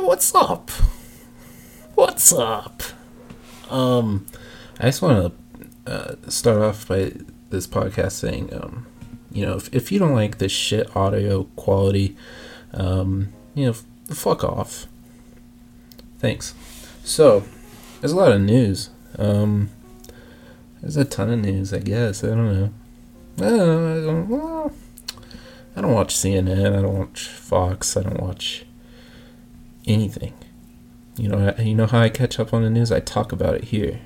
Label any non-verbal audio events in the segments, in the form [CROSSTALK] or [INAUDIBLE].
What's up? What's up? Um, I just want to uh, start off by this podcast saying, um, you know, if, if you don't like this shit audio quality, um, you know, f- fuck off. Thanks. So, there's a lot of news. Um, there's a ton of news, I guess. I don't know. I don't know. I don't, I don't watch CNN. I don't watch Fox. I don't watch anything. You know, you know how I catch up on the news? I talk about it here.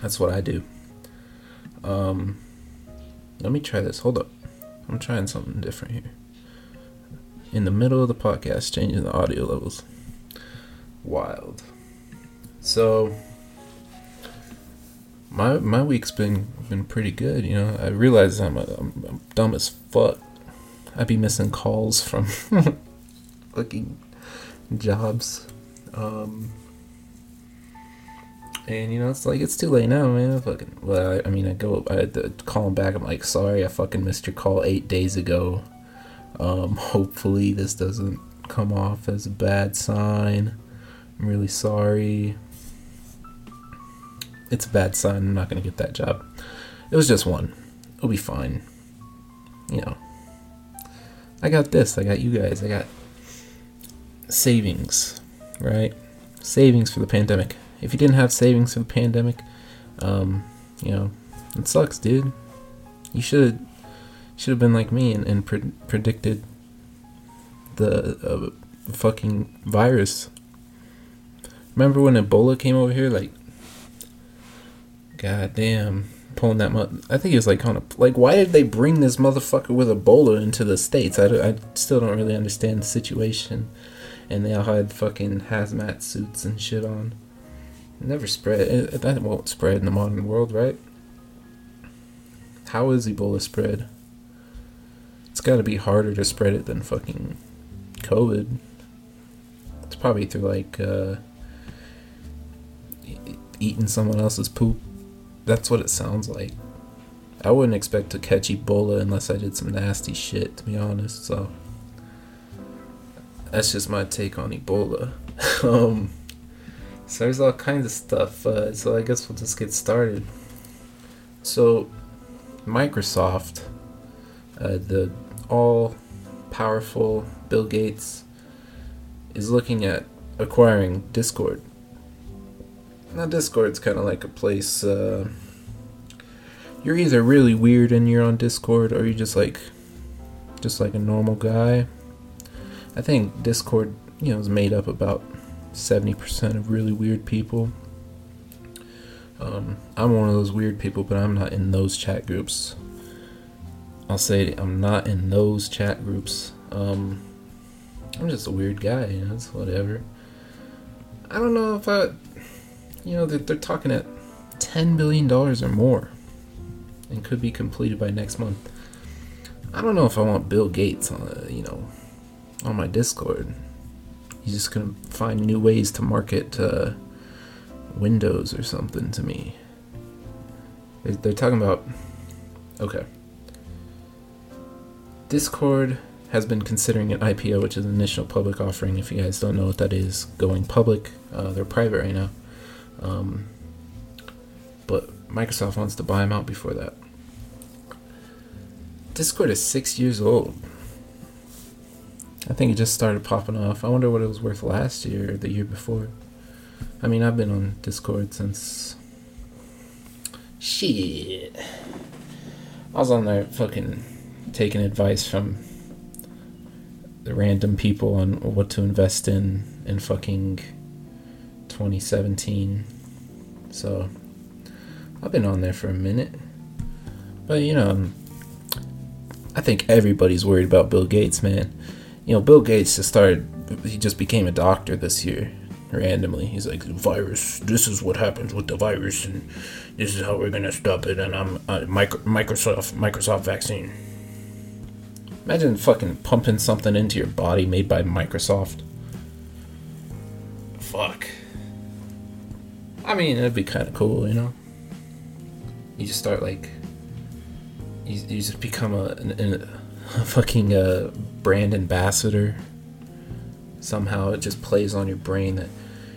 That's what I do. Um, let me try this. Hold up. I'm trying something different here. In the middle of the podcast, changing the audio levels. Wild. So, my my week's been been pretty good. You know, I realize I'm, a, I'm, I'm dumb as fuck. I'd be missing calls from [LAUGHS] looking jobs. Um, and you know, it's like it's too late now, man. I fucking well, I, I mean, I go, I had to call him back. I'm like, sorry, I fucking missed your call eight days ago. Um, [LAUGHS] hopefully this doesn't come off as a bad sign. I'm really sorry. It's a bad sign. I'm not gonna get that job. It was just one. It'll be fine. You know. I got this. I got you guys. I got savings, right? Savings for the pandemic. If you didn't have savings for the pandemic, um, you know, it sucks, dude. You should should have been like me and, and pre- predicted the uh, fucking virus. Remember when Ebola came over here? Like, goddamn, pulling that. Mo- I think it was like kind of like, why did they bring this motherfucker with Ebola into the states? I, I still don't really understand the situation. And they all had fucking hazmat suits and shit on. It never spread. It, that won't spread in the modern world, right? How is Ebola spread? It's got to be harder to spread it than fucking COVID. It's probably through like uh, eating someone else's poop. That's what it sounds like. I wouldn't expect to catch Ebola unless I did some nasty shit, to be honest. So that's just my take on Ebola. [LAUGHS] um, so there's all kinds of stuff. Uh, so I guess we'll just get started. So Microsoft, uh, the all powerful Bill Gates, is looking at acquiring Discord. Now, Discord's kind of like a place. Uh, you're either really weird and you're on Discord, or you're just like, just like a normal guy. I think Discord, you know, is made up about seventy percent of really weird people. Um, I'm one of those weird people, but I'm not in those chat groups. I'll say I'm not in those chat groups. Um, I'm just a weird guy, you know, it's whatever. I don't know if I, you know, they're, they're talking at $10 billion or more and could be completed by next month. I don't know if I want Bill Gates on, uh, you know, on my Discord. He's just gonna find new ways to market uh, Windows or something to me. They're, they're talking about. Okay. Discord has been considering an IPO, which is an initial public offering. If you guys don't know what that is, going public. Uh, they're private right now. Um, but Microsoft wants to buy them out before that. Discord is six years old. I think it just started popping off. I wonder what it was worth last year or the year before. I mean, I've been on Discord since. Shit. I was on there fucking taking advice from the random people on what to invest in in fucking 2017. So, I've been on there for a minute. But, you know, um, I think everybody's worried about Bill Gates, man you know, Bill Gates just started, he just became a doctor this year randomly. He's like, virus, this is what happens with the virus, and this is how we're gonna stop it, and I'm uh, micro, Microsoft, Microsoft vaccine. Imagine fucking pumping something into your body made by Microsoft. Fuck. I mean, it'd be kind of cool, you know? You just start like. You, you just become a, an, an a [LAUGHS] fucking uh, brand ambassador somehow it just plays on your brain that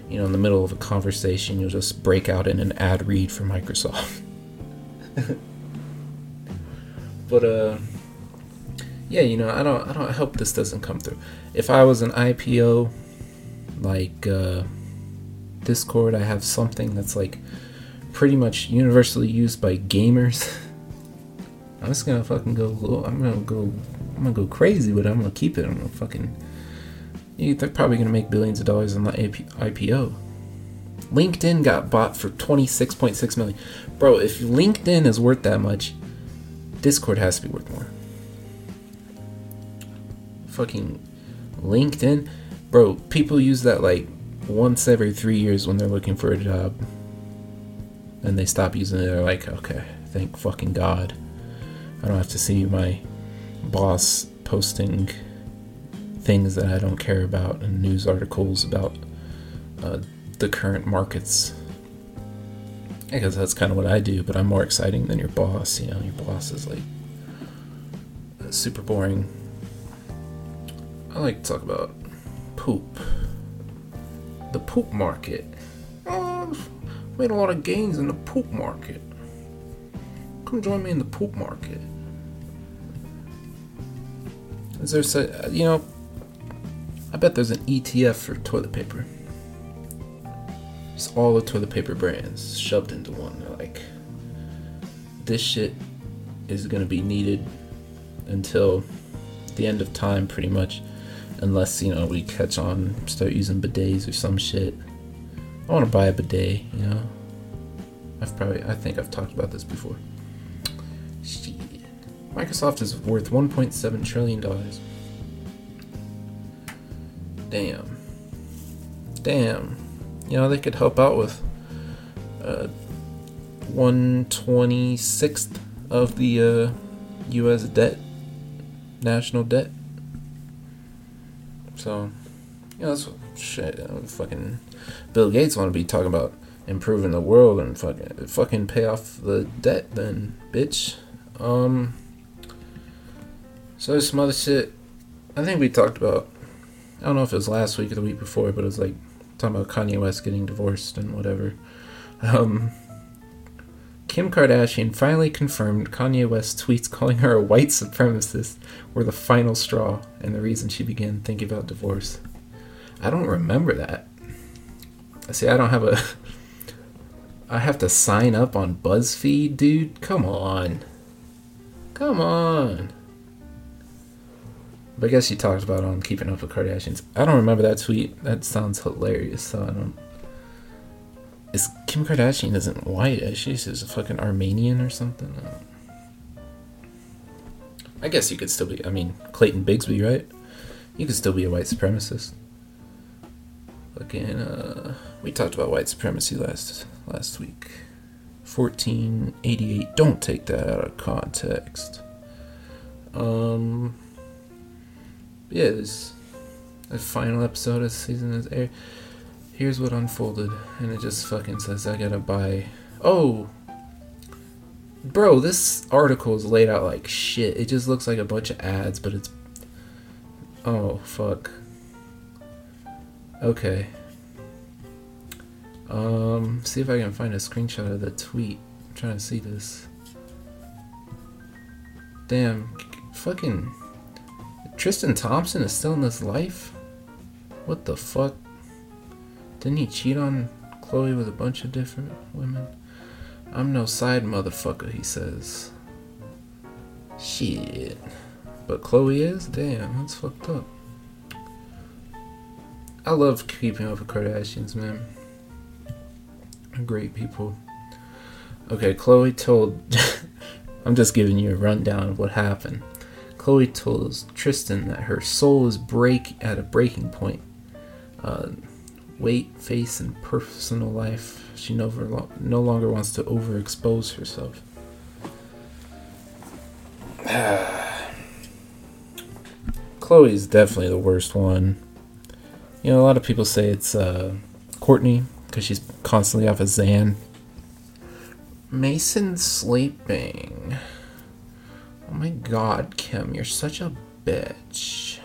you know in the middle of a conversation you'll just break out in an ad read for Microsoft. [LAUGHS] but uh yeah, you know, I don't I don't I hope this doesn't come through. If I was an IPO like uh Discord, I have something that's like pretty much universally used by gamers. [LAUGHS] I'm just gonna fucking go. I'm gonna go. I'm gonna go crazy it. I'm gonna keep it. I'm gonna fucking. They're probably gonna make billions of dollars on the IPO. LinkedIn got bought for 26.6 million. Bro, if LinkedIn is worth that much, Discord has to be worth more. Fucking LinkedIn, bro. People use that like once every three years when they're looking for a job. And they stop using it. They're like, okay, thank fucking God. I don't have to see my boss posting things that I don't care about and news articles about uh, the current markets. I guess that's kind of what I do, but I'm more exciting than your boss. You know, your boss is like super boring. I like to talk about poop the poop market. Oh, made a lot of gains in the poop market. Come join me in the poop market. Is there, such, uh, you know, I bet there's an ETF for toilet paper. It's all the toilet paper brands shoved into one. They're like, this shit is gonna be needed until the end of time, pretty much unless you know we catch on, start using bidets or some shit. I want to buy a bidet, you know. I've probably, I think I've talked about this before. Microsoft is worth 1.7 trillion dollars. Damn. Damn. You know they could help out with uh, 126th of the uh, U.S. debt, national debt. So, you know, that's shit. Fucking Bill Gates want to be talking about improving the world and fucking fucking pay off the debt, then, bitch. Um. So some other shit. I think we talked about. I don't know if it was last week or the week before, but it was like talking about Kanye West getting divorced and whatever. Um. Kim Kardashian finally confirmed Kanye West's tweets calling her a white supremacist were the final straw and the reason she began thinking about divorce. I don't remember that. I See, I don't have a. [LAUGHS] I have to sign up on BuzzFeed, dude? Come on. Come on. But I guess she talked about on Keeping Up with Kardashians. I don't remember that tweet. That sounds hilarious, so I don't is Kim Kardashian isn't white, is she? She's a fucking Armenian or something. I guess you could still be. I mean, Clayton Bigsby, right? You could still be a white supremacist. Again, uh, we talked about white supremacy last last week. 1488. Don't take that out of context. Um. Yeah, this the final episode of season is aired here's what unfolded, and it just fucking says I gotta buy. Oh, bro, this article is laid out like shit. It just looks like a bunch of ads, but it's. Oh fuck. Okay. Um, see if I can find a screenshot of the tweet. I'm trying to see this. Damn, fucking Tristan Thompson is still in this life. What the fuck? Didn't he cheat on Khloe with a bunch of different women? I'm no side motherfucker, he says. Shit. But Khloe is? Damn, that's fucked up. I love keeping up with Kardashians, man. Great people. Okay, Khloe told. [LAUGHS] I'm just giving you a rundown of what happened. Khloe tells Tristan that her soul is break at a breaking point. Uh, weight, face, and personal life. She no, no longer wants to overexpose herself. [SIGHS] Khloe's definitely the worst one. You know, a lot of people say it's uh, Kourtney because she's constantly off of Xan. Mason sleeping. My god, Kim, you're such a bitch.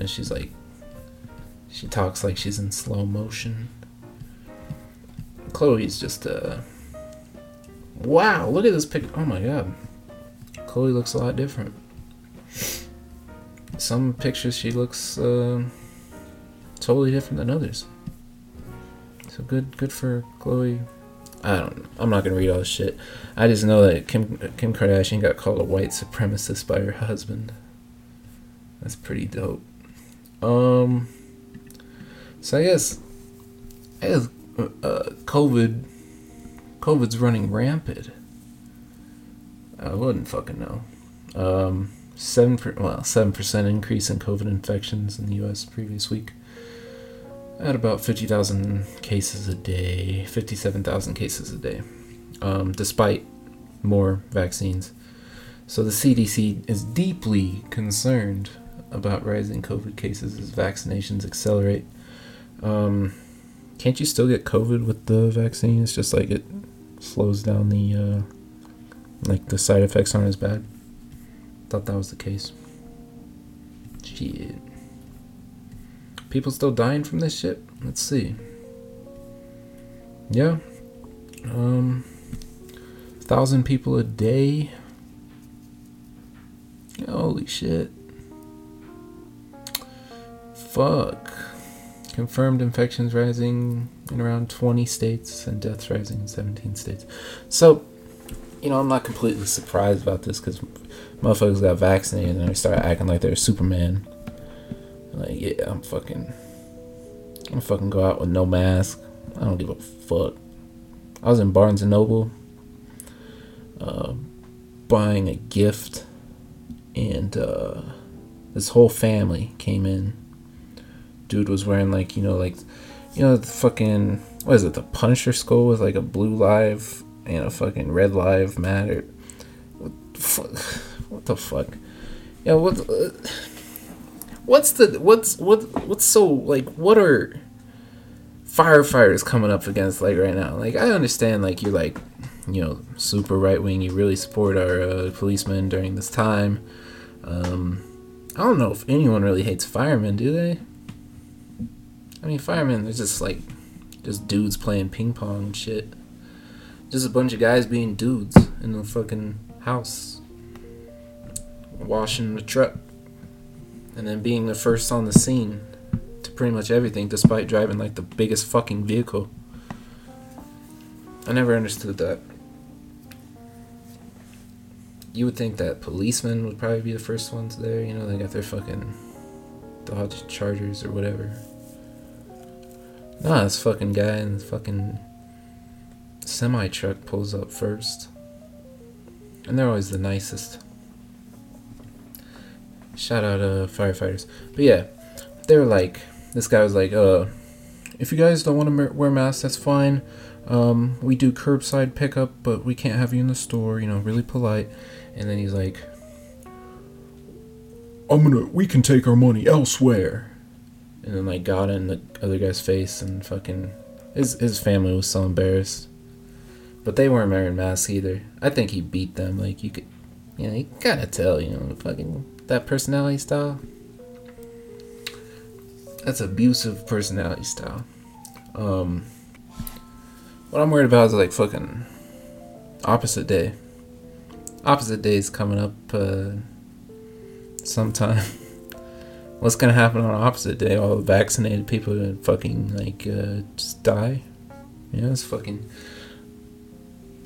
And she's like She talks like she's in slow motion. Khloe's just uh Wow, look at this pic. Oh my god. Khloe looks a lot different. Some pictures she looks uh, totally different than others. So good good for Khloe. I don't know. I'm not gonna read all this shit. I just know that Kim Kim Kardashian got called a white supremacist by her husband. That's pretty dope. Um so I guess, I guess uh, COVID, COVID's running rampant. I wouldn't fucking know. Um, seven per, well seven percent increase in COVID infections in the U.S. previous week. At about fifty thousand cases a day, fifty-seven thousand cases a day, um, despite more vaccines. So the CDC is deeply concerned about rising COVID cases as vaccinations accelerate. Um, can't you still get COVID with the vaccine? It's just like it slows down the, uh, like the side effects aren't as bad. Thought that was the case. Shit. People still dying from this shit? Let's see. Yeah. Um, thousand people a day. Holy shit. Fuck. Confirmed infections rising in around 20 states and deaths rising in 17 states. So, you know, I'm not completely surprised about this because motherfuckers got vaccinated and they started acting like they're Superman. Like, yeah, I'm fucking. I'm fucking go out with no mask. I don't give a fuck. I was in Barnes and Noble uh, buying a gift, and uh, this whole family came in dude was wearing like you know like you know the fucking what is it the Punisher skull with like a blue live and a fucking red live matter. What the fuck? [SIGHS] What the fuck? Yeah, what? Uh, what's the what's what what's so like what are firefighters coming up against like right now? Like I understand like you're like you know super right wing. You really support our uh, policemen during this time. Um, I don't know if anyone really hates firemen, do they? I mean, firemen, they're just like, just dudes playing ping pong and shit. Just a bunch of guys being dudes in the fucking house, washing the truck, and then being the first on the scene to pretty much everything, despite driving like the biggest fucking vehicle. I never understood that. You would think that policemen would probably be the first ones there. You know, they got their fucking Dodge Chargers or whatever. Nah, this fucking guy in the fucking semi truck pulls up first. And they're always the nicest. Shout out uh firefighters. But yeah, they were like this guy was like, uh if you guys don't want to wear masks, that's fine. Um, we do curbside pickup, but we can't have you in the store, you know, really polite. And then he's like, I'm gonna, we can take our money elsewhere and then like got in the other guy's face and fucking his his family was so embarrassed. But they weren't wearing masks either. I think he beat them. Like you could, you know, you gotta tell, you know, fucking that personality style. That's abusive personality style. Um, what I'm worried about is like fucking opposite day. Opposite day is coming up uh, sometime. [LAUGHS] what's gonna happen on opposite day? All the vaccinated people gonna fucking like uh, just die. Know, it's fucking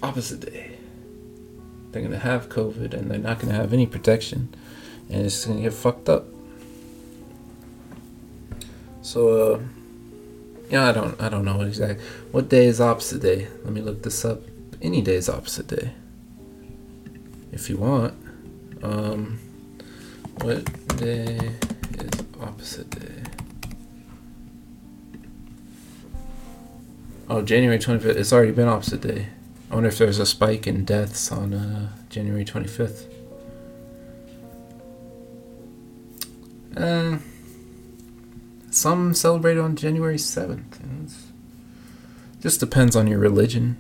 opposite day. They're gonna have COVID and they're not gonna have any protection, and it's gonna get fucked up. So, uh, yeah, I don't, I don't know exactly what day is opposite day. Let me look this up. Any day is opposite day, if you want. Um, what day? is opposite day. Oh, January 25th. It's already been opposite day. I wonder if there's a spike in deaths on uh, January 25th. Uh, some celebrate on January 7th. just depends on your religion.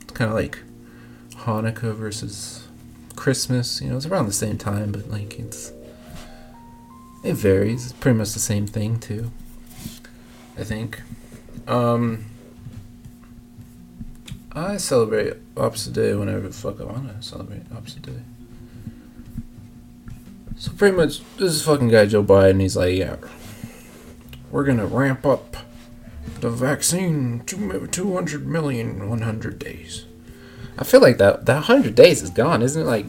It's kind of like Hanukkah versus Christmas. You know, it's around the same time, but like it's It varies. It's pretty much the same thing too. I think. Um, I celebrate opposite day whenever the fuck I wanna celebrate opposite day. So pretty much, this is fucking guy Joe Biden. He's like, yeah, we're gonna ramp up the vaccine to 200 million in 100 days. I feel like that that 100 days is gone, isn't it? Like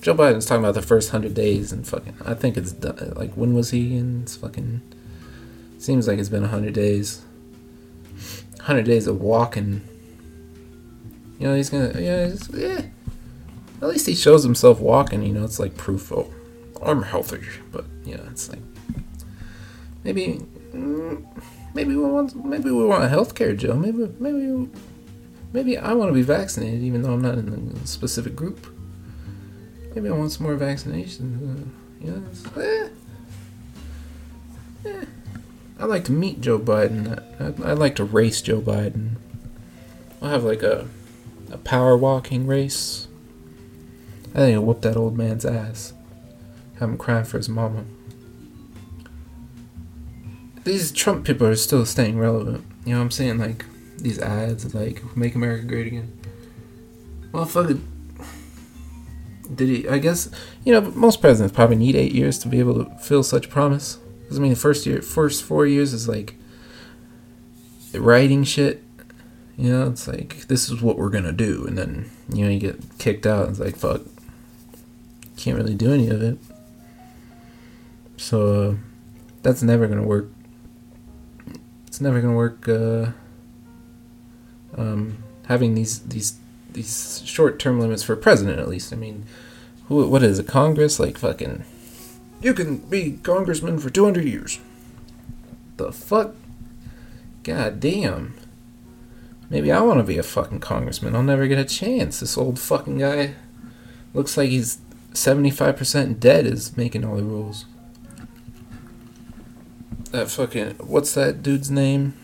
Joe Biden's talking about the first 100 days and fucking I think it's done. Like when was he in it's fucking seems like it's been 100 days. 100 days of walking. You know, he's going to yeah, yeah. At least he shows himself walking, you know, it's like proof oh, I'm healthy, but yeah, it's like maybe mm, maybe we want maybe we want healthcare, Joe. Maybe maybe maybe I want to be vaccinated, even though I'm not in the specific group. Maybe I want some more vaccinations. Uh, yeah, eh. Eh. I like to meet Joe Biden. I, would like to race Joe Biden. I'll have like a a power walking race. I think I'll whoop that old man's ass. Have him crying for his mama these Trump people are still staying relevant. You know what I'm saying? Like these ads, like "Make America Great Again." Well, fuck it. Did he? I guess you know most presidents probably need eight years to be able to fill such promise. Because I mean, the first year, first four years is like writing shit. You know, it's like this is what we're gonna do, and then you know you get kicked out. And it's like fuck, can't really do any of it. So uh, that's never gonna work it's never gonna work. Uh, um, having these these these short term limits for president, at least. I mean, who, what is it? Congress like fucking. You can be congressman for two hundred years. The fuck. God damn. Maybe I want to be a fucking congressman. I'll never get a chance. This old fucking guy looks like he's 75% dead is making all the rules that fucking what's that dude's name?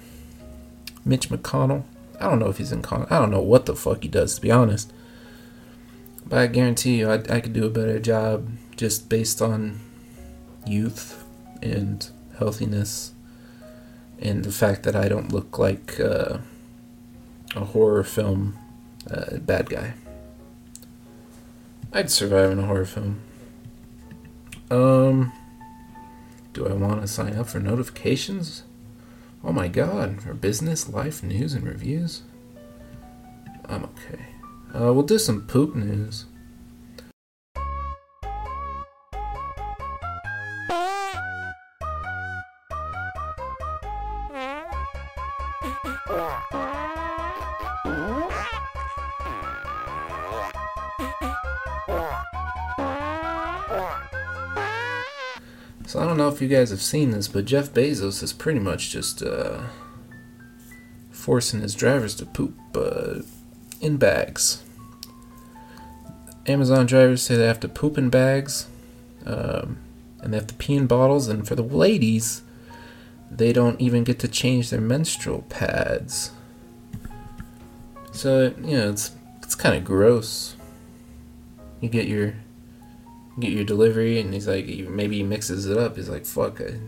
Mitch McConnell. I don't know if he's in Congress. I don't know what the fuck he does to be honest. But I guarantee you, I, I could do a better job just based on youth and healthiness and the fact that I don't look like uh, a horror film uh, bad guy. I'd survive in a horror film. Um. Do I want to sign up for notifications? Oh my god, for business, life, news, and reviews? I'm okay. Uh, we'll do some poop news. [LAUGHS] So I don't know if you guys have seen this, but Jeff Bezos is pretty much just uh, forcing his drivers to poop uh, in bags. Amazon drivers say they have to poop in bags, um, and they have to pee in bottles. And for the ladies, they don't even get to change their menstrual pads. So you know, it's it's kind of gross. You get your get your delivery, and he's like, maybe he mixes it up. He's like, fuck, I,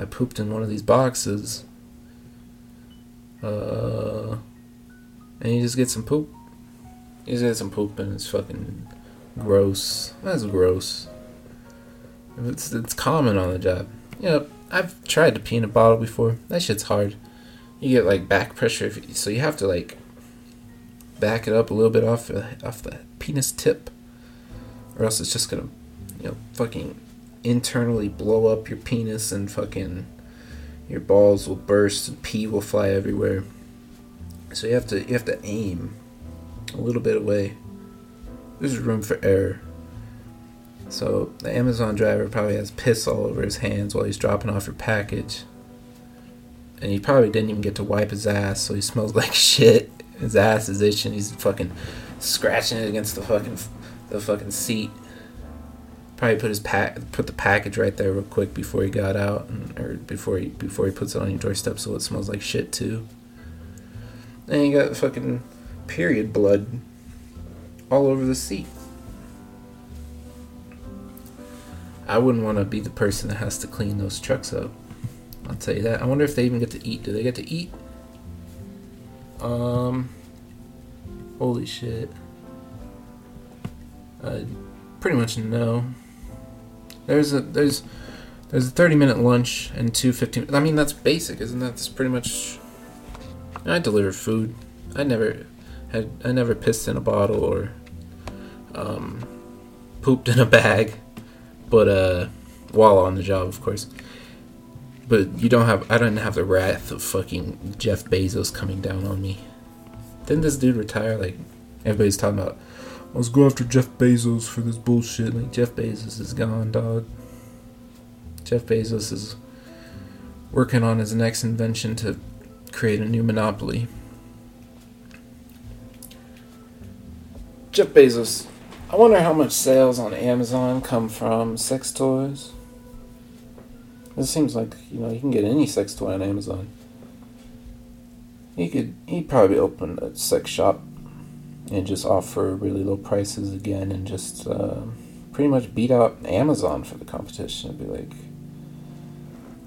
I pooped in one of these boxes. Uh, and you just get some poop. You just gets some poop, and it's fucking gross. That's gross. It's it's common on the job. You know, I've tried to pee in a bottle before. That shit's hard. You get like back pressure, you, so you have to like back it up a little bit off off the penis tip or else it's just gonna, you know, fucking internally blow up your penis and fucking your balls will burst and pee will fly everywhere. So you have to you have to aim a little bit away. There's room for error. So the Amazon driver probably has piss all over his hands while he's dropping off your package. And he probably didn't even get to wipe his ass, so he smells [LAUGHS] like shit. His ass is itching. He's fucking scratching it against the fucking the fucking seat. Probably put his pack, put the package right there real quick before he got out, and, or before he before he puts it on your doorstep, so it smells like shit too. And you got fucking period blood all over the seat. I wouldn't want to be the person that has to clean those trucks up. I'll tell you that. I wonder if they even get to eat. Do they get to eat? Um. Holy shit. Uh, pretty much no. There's a there's there's a 30 minute lunch and two 15. I mean that's basic, isn't that? That's pretty much. I deliver food. I never had I never pissed in a bottle or um, pooped in a bag, but uh, while on the job, of course. But you don't have I don't have the wrath of fucking Jeff Bezos coming down on me. Didn't this dude retire? Like everybody's talking about. Let's go after Jeff Bezos for this bullshit. Like Jeff Bezos is gone, dog. Jeff Bezos is working on his next invention to create a new monopoly. Jeff Bezos. I wonder how much sales on Amazon come from sex toys. It seems like you know you can get any sex toy on Amazon. He could he probably open a sex shop and just offer really low prices again and just uh, pretty much beat out Amazon for the competition. It'd be like,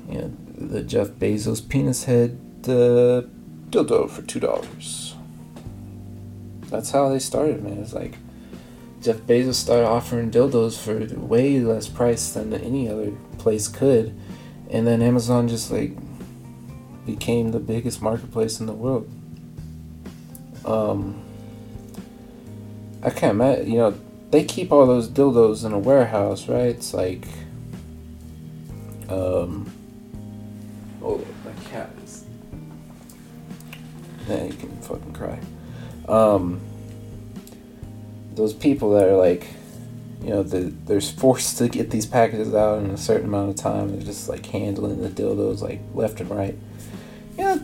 you know, the Jeff Bezos penis head uh, dildo for two dollars. That's how they started, man. It's like Jeff Bezos started offering dildos for way less price than any other place could, and then Amazon just like became the biggest marketplace in the world. Um, I can't imagine, you know, they keep all those dildos in a warehouse, right? It's like, um, oh, my cat is. Yeah, you can fucking cry. Um, those people that are like, you know, the, they're forced to get these packages out in a certain amount of time. They're just like handling the dildos like left and right. Yeah,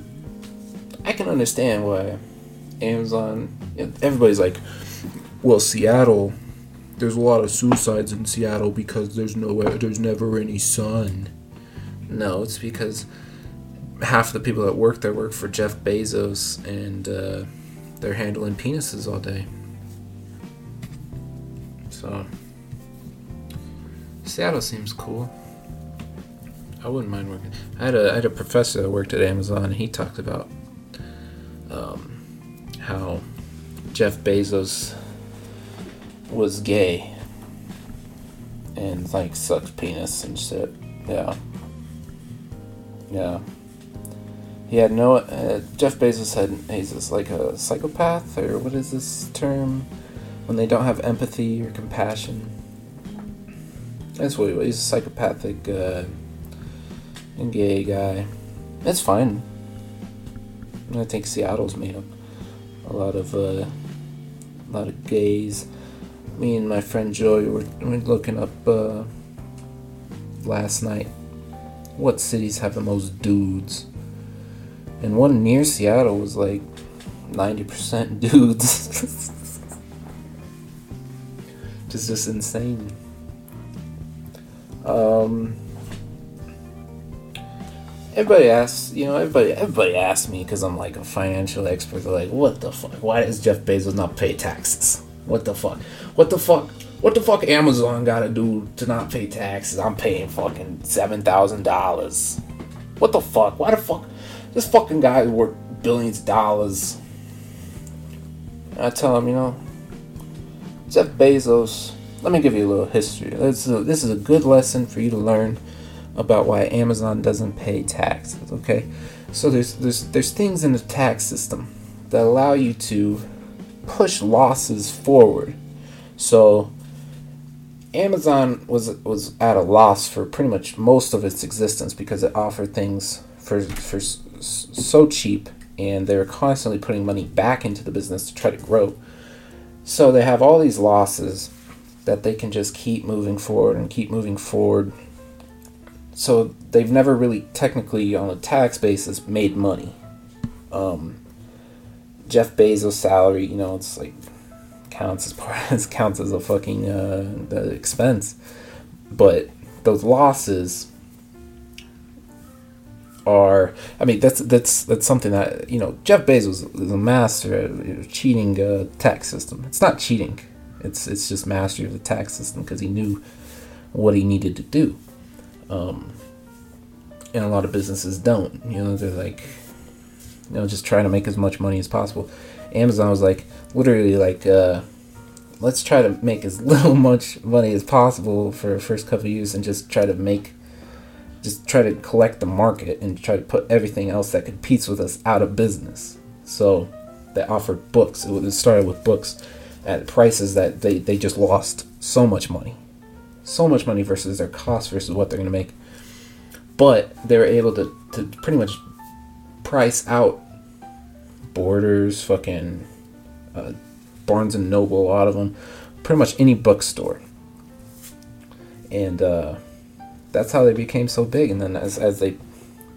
I can understand why Amazon. You know, everybody's like, well, Seattle, there's a lot of suicides in Seattle because there's no there's never any sun. No, it's because half of the people that work there work for Jeff Bezos and uh, they're handling penises all day. So Seattle seems cool. I wouldn't mind working. I had a I had a professor that worked at Amazon. and He talked about um, how Jeff Bezos was gay and like sucked penis and shit. Yeah. Yeah. He had no. Uh, Jeff Bezos had. He's just like a psychopath, or what is this term? When they don't have empathy or compassion. That's what he was. He's a psychopathic uh, and gay guy. That's fine. I think Seattle's made up a lot of uh, a lot of gays me and my friend Joey were, were looking up uh, last night what cities have the most dudes. And one near Seattle was like 90% [LAUGHS] dudes. just just insane. Um everybody asks, you know, everybody everybody asks me because I'm like a financial expert. They're like, "What the fuck? Why does Jeff Bezos not pay taxes? What the fuck? What the fuck? What the fuck Amazon gotta do to not pay taxes? I'm paying fucking seven thousand dollars. What the fuck? Why the fuck? This fucking guy worth billions of dollars. I tell him, you know, Jeff Bezos. Let me give you a little history. This is a, this is a good lesson for you to learn about why Amazon doesn't pay taxes. Okay, so there's there's there's things in the tax system that allow you to push losses forward. So Amazon was was at a loss for pretty much most of its existence because it offered things for for so cheap and they were constantly putting money back into the business to try to grow. So they have all these losses that they can just keep moving forward and keep moving forward. So they've never really technically on a tax basis made money. Um, Jeff Bezos' salary, you know, it's like counts as part [LAUGHS] as counts as a fucking uh, the expense, but those losses are I mean that's that's that's something that you know Jeff Bezos is a master at cheating uh, tax system. It's not cheating. It's it's just mastery of the tax system because he knew what he needed to do. Um, and a lot of businesses don't. You know, they're like, you know, just trying to make as much money as possible. Amazon was like, literally like, uh, let's try to make as [LAUGHS] little much money as possible for first couple years and just try to make just try to collect the market and try to put everything else that competes with us out of business. So they offered books. It started with books at prices that they, they just lost so much money. So much money versus their cost versus what they're going to make. But they were able to, to pretty much price out Borders, fucking uh, Barnes and Noble, a lot of them, pretty much any bookstore. And uh, that's how they became so big. And then as, as they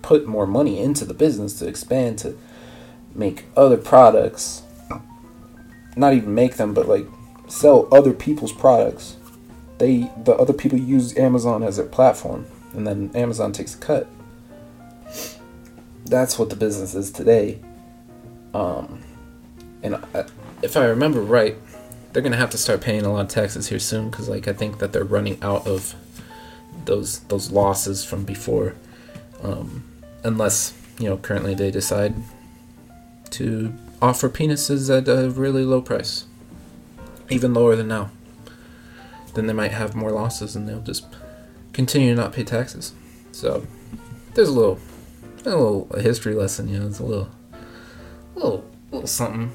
put more money into the business to expand to make other products, not even make them, but like sell other people's products. They the other people use Amazon as their platform, and then Amazon takes a cut. That's what the business is today. Um, and I, if I remember right, they're gonna have to start paying a lot of taxes here soon because like I think that they're running out of those those losses from before, um, unless you know currently they decide to offer penises at a really low price, even lower than now. Then they might have more losses and they'll just continue to not pay taxes. So there's a little a little history lesson, you know, it's a little little little something.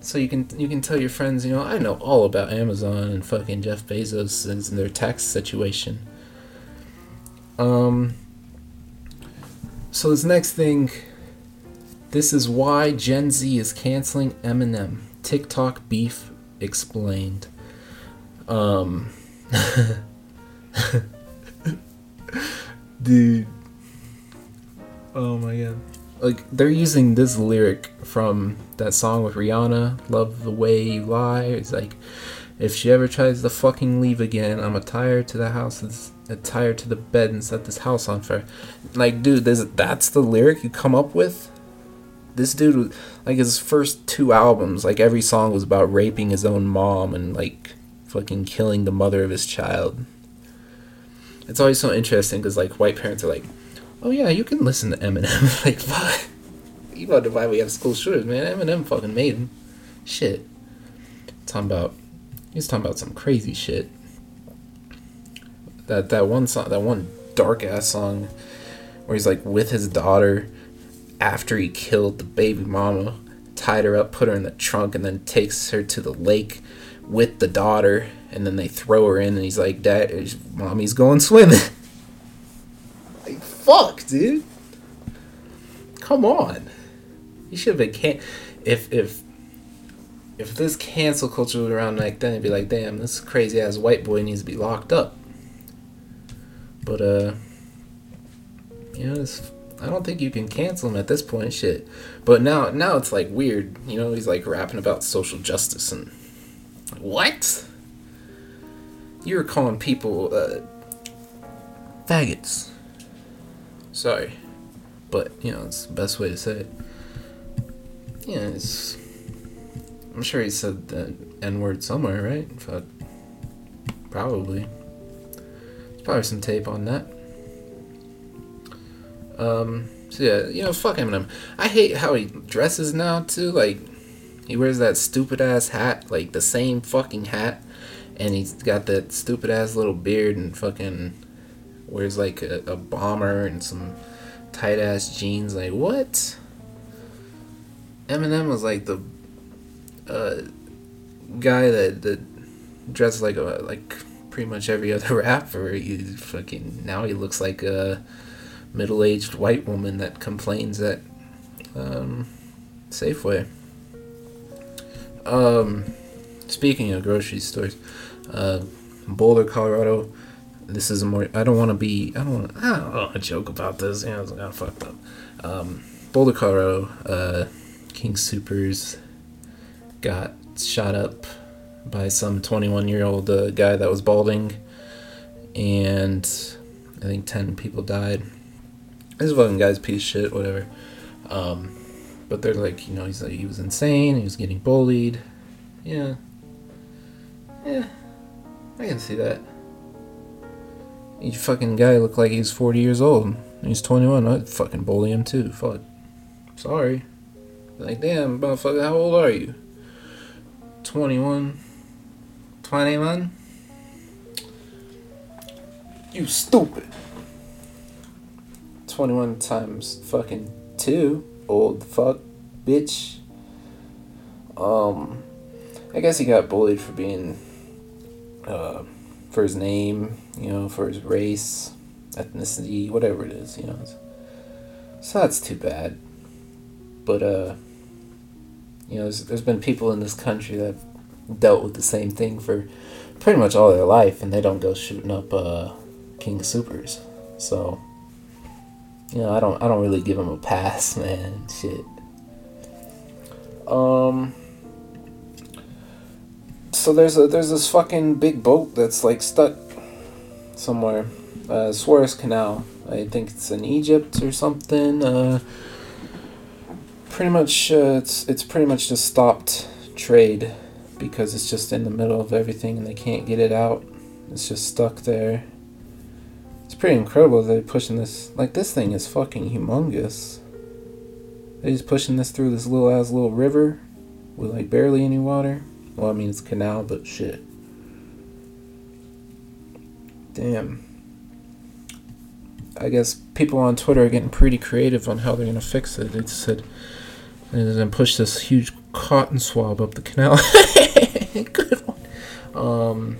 So you can you can tell your friends, you know, I know all about Amazon and fucking Jeff Bezos and their tax situation. Um. So this next thing, this is why Gen Z is canceling Eminem. TikTok beef explained. Um. [LAUGHS] Dude. Oh my god. Like they're using this lyric from that song with Rihanna, "Love the Way You Lie." It's like, if she ever tries to fucking leave again, I'm a tire to the house a tire to the bed and set this house on fire. Like, dude, this, that's the lyric you come up with? This dude, like, his first two albums, like, every song was about raping his own mom and, like, fucking killing the mother of his child. It's always so interesting because, like, white parents are like, oh, yeah, you can listen to Eminem. [LAUGHS] like, fuck. You wonder why we have school shooters, man. Eminem fucking made him. Shit. Talking about, he's talking about some crazy shit that that one song, that one dark ass song, where he's like with his daughter after he killed the baby mama, tied her up, put her in the trunk, and then takes her to the lake with the daughter, and then they throw her in, and he's like, "Dad, mommy's going swimming." [LAUGHS] fuck, dude. Come on. You should have been can if if if this cancel culture was around like then, it'd be like, damn, this crazy ass white boy needs to be locked up. But uh, you know, I don't think you can cancel him at this point. Shit. But now, now it's like weird. You know, he's like rapping about social justice and what? You were calling people uh, faggots. Sorry, but you know it's the best way to say it. Yeah, it's. I'm sure he said the N word somewhere, right? Fuck. Probably. Probably some tape on that. Um, so yeah, you know, fuck Eminem. I hate how he dresses now too. Like, he wears that stupid ass hat, like the same fucking hat, and he's got that stupid ass little beard and fucking wears like a, a bomber and some tight ass jeans. Like, what? Eminem was like the uh, guy that that dressed like a like pretty much every [LAUGHS] other rapper. He fucking now he looks like a middle-aged white woman that complains at um, Safeway. Um, speaking of grocery stores, uh, Boulder, Colorado. This is a more. I don't want to be. I don't want. I to joke about this. You know, it's kind of fucked up. Um, Boulder, Colorado. Uh, King Supers, got shot up by some 21 year old uh, guy that was balding, and I think 10 people died. This fucking guy's piece of shit, whatever. Um, but they're like, you know, he's like, he was insane, he was getting bullied. Yeah. Yeah. I can see that. You fucking guy looked like he's 40 years old. He's 21. I'd fucking bully him too. Fuck. Sorry. Like, damn, motherfucker, how old are you? 21. 21? You stupid. 21 times fucking 2. Old fuck. Bitch. Um, I guess he got bullied for being, uh, for his name, you know, for his race, ethnicity, whatever it is, you know. So that's too bad. But, uh, you know, there's, there's been people in this country that dealt with the same thing for pretty much all their life, and they don't go shooting up, uh, King Supers. So, you know, I don't, I don't really give them a pass, [LAUGHS] man. Shit. Um, so there's a there's this fucking big boat that's like stuck somewhere, uh, Suez Canal. I think it's in Egypt or something. Uh, pretty much, uh, it's it's pretty much just stopped trade because it's just in the middle of everything and they can't get it out. It's just stuck there. It's pretty incredible they're pushing this. Like this thing is fucking humongous. They're just pushing this through this little ass little river with like barely any water. Well, I mean, it's canal, but shit. Damn. I guess people on Twitter are getting pretty creative on how they're gonna fix it. They said and then push this huge cotton swab up the canal. [LAUGHS] Good one. Um,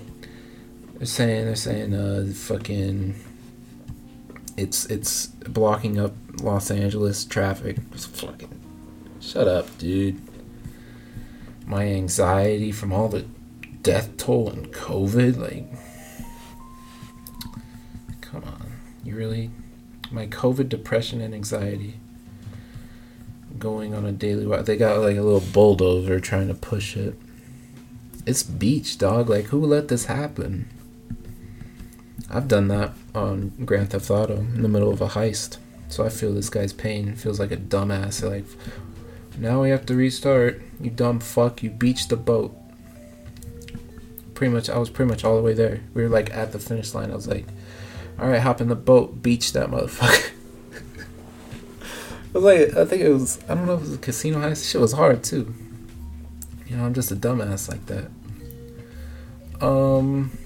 they're saying they're saying uh fucking it's it's blocking up Los Angeles traffic. Just fucking shut up, dude my anxiety from all the death toll and COVID. Like, come on. You really. My COVID depression and anxiety going on a daily walk. They got like a little bulldozer trying to push it. It's beach, dog. Like, who let this happen? I've done that on Grand Theft Auto in the middle of a heist. So I feel this guy's pain. It feels like a dumbass. Like, now we have to restart. You dumb fuck. You beached the boat. Pretty much, I was pretty much all the way there. We were like at the finish line. I was like, all right, hop in the boat, beach that motherfucker. [LAUGHS] I was like, I think it was, I don't know if it was a casino heist. Shit was hard too. You know, I'm just a dumbass like that. Um,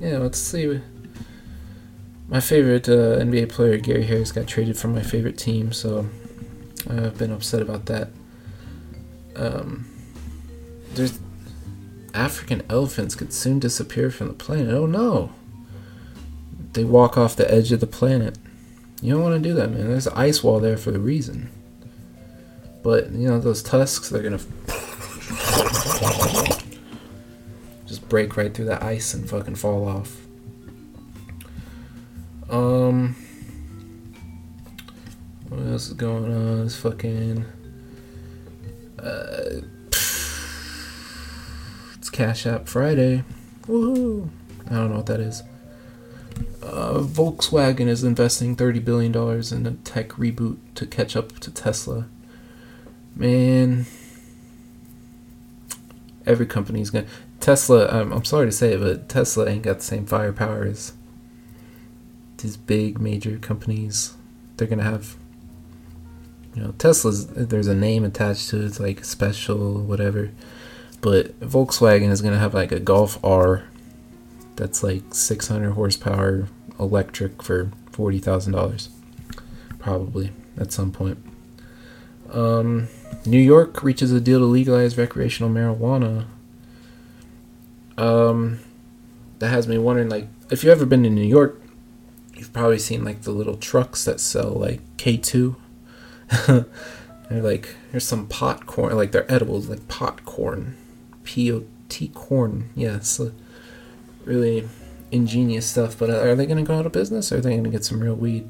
yeah, let's see. My favorite uh, NBA player, Gary Harris, got traded from my favorite team, so I've been upset about that. Um, there's African elephants could soon disappear from the planet. Oh no! They walk off the edge of the planet. You don't want to do that, man. There's an ice wall there for a reason. But you know those tusks, they're gonna just break right through the ice and fucking fall off. Um. Else is going on? It's fucking. Uh, it's Cash App Friday. Woohoo! I don't know what that is. Uh, Volkswagen is investing $30 billion in a tech reboot to catch up to Tesla. Man. Every company's gonna. Tesla, um, I'm sorry to say it, but Tesla ain't got the same firepower as these big major companies. They're gonna have you know tesla's there's a name attached to it it's like special whatever. But volkswagen is to have like a golf r that's like 600 horsepower electric for $40000 probably at some point. Um, new york reaches a deal to legalize recreational marijuana. Um, that has me wondering like if you've ever been to new york you've probably seen like the little trucks that sell like k2 they're like there's some pot corn like they're edibles like pot corn. P-o-t corn yes yeah, really ingenious stuff but are they to go out of business or are they to get some real weed?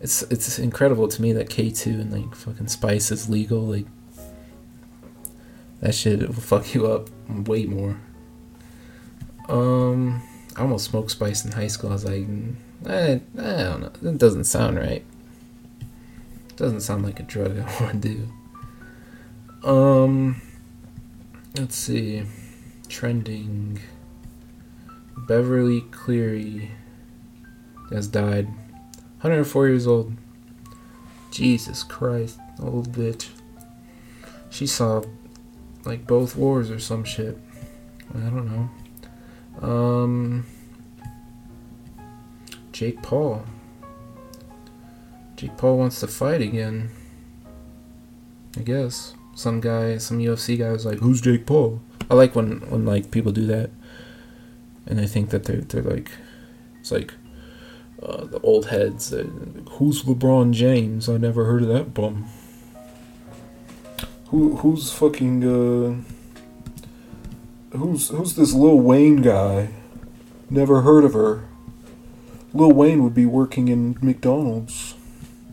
It's it's incredible to me that k2 and like fucking spice is legal like that shit will fuck you up way more. Um i almost smoked spice in high school i was like I, I don't know it doesn't sound right doesn't sound like a drug I [LAUGHS] want to do. Um, let's see. Trending. Beverly Cleary has died. 104 years old. Jesus Christ, old bitch. She saw like both wars or some shit. I don't know. Um, Jake Paul. Jake Paul wants to fight again. I guess some guy, some UFC guy was like, "Who's Jake Paul?" I like when when like people do that, and I think that they're they're like, it's like uh, the old heads. Who's LeBron James? I never heard of that bum. Who who's fucking uh? Who's who's this Lil Wayne guy? Never heard of her. Lil Wayne would be working in McDonald's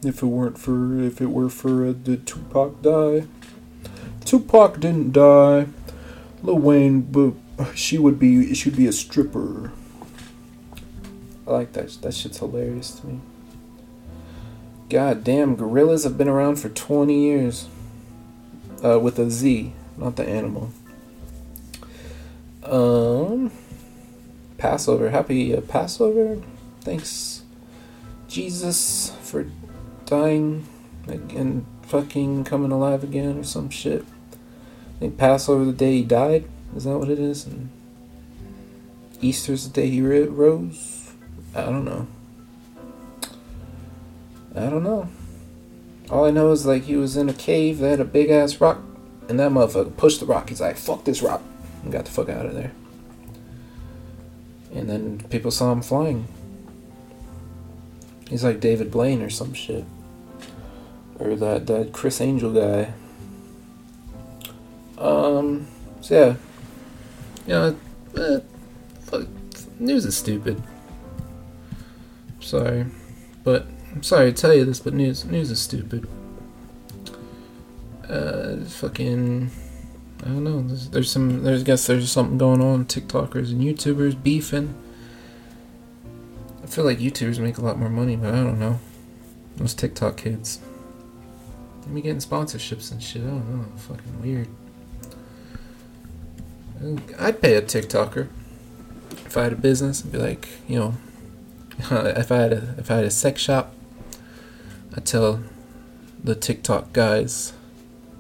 if it weren't for if it were for uh, the Tupac die. Tupac didn't die. Lil Wayne, but she would be she'd be a stripper. I like that. That shit's hilarious to me. God damn, Gorillaz have been around for 20 years. Uh, with a Z, not the animal. Um, Passover. Happy uh, Passover. Thanks, Jesus, for dying and fucking coming alive again or some shit. I think Passover the day he died. Is that what it is? And Easter's the day he rose. I don't know. I don't know. All I know is like he was in a cave that had a big ass rock, and that motherfucker pushed the rock. He's like, "Fuck this rock," and got the fuck out of there. And then people saw him flying. He's like David Blaine or some shit, or that that Criss Angel guy. Um. So yeah. You know, eh, fuck, news is stupid. Sorry, but I'm sorry to tell you this, but news news is stupid. Uh, fucking, I don't know. There's, there's some. There's I guess there's something going on. TikTokers and YouTubers beefing. I feel like YouTubers make a lot more money, but I don't know. Those TikTok kids. Be getting sponsorships and shit. I don't know. Fucking weird. I'd pay a TikToker if I had a business. I'd be like, you know, [LAUGHS] if I had a if I had a sex shop, I'd tell the TikTok guys,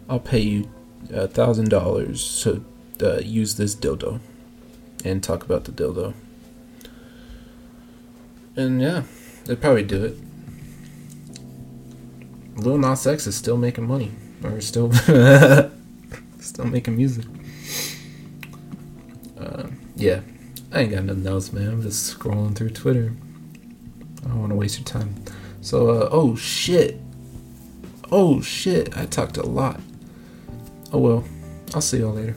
I'll pay you a thousand dollars to uh, use this dildo and talk about the dildo. And yeah, they'd probably do it. Lil Nas X is still making money, or still [LAUGHS] still making music. Uh, yeah, I ain't got nothing else, man. I'm just scrolling through Twitter. I don't want to waste your time. So, uh, oh shit. Oh shit. I talked a lot. Oh well. I'll see y'all later.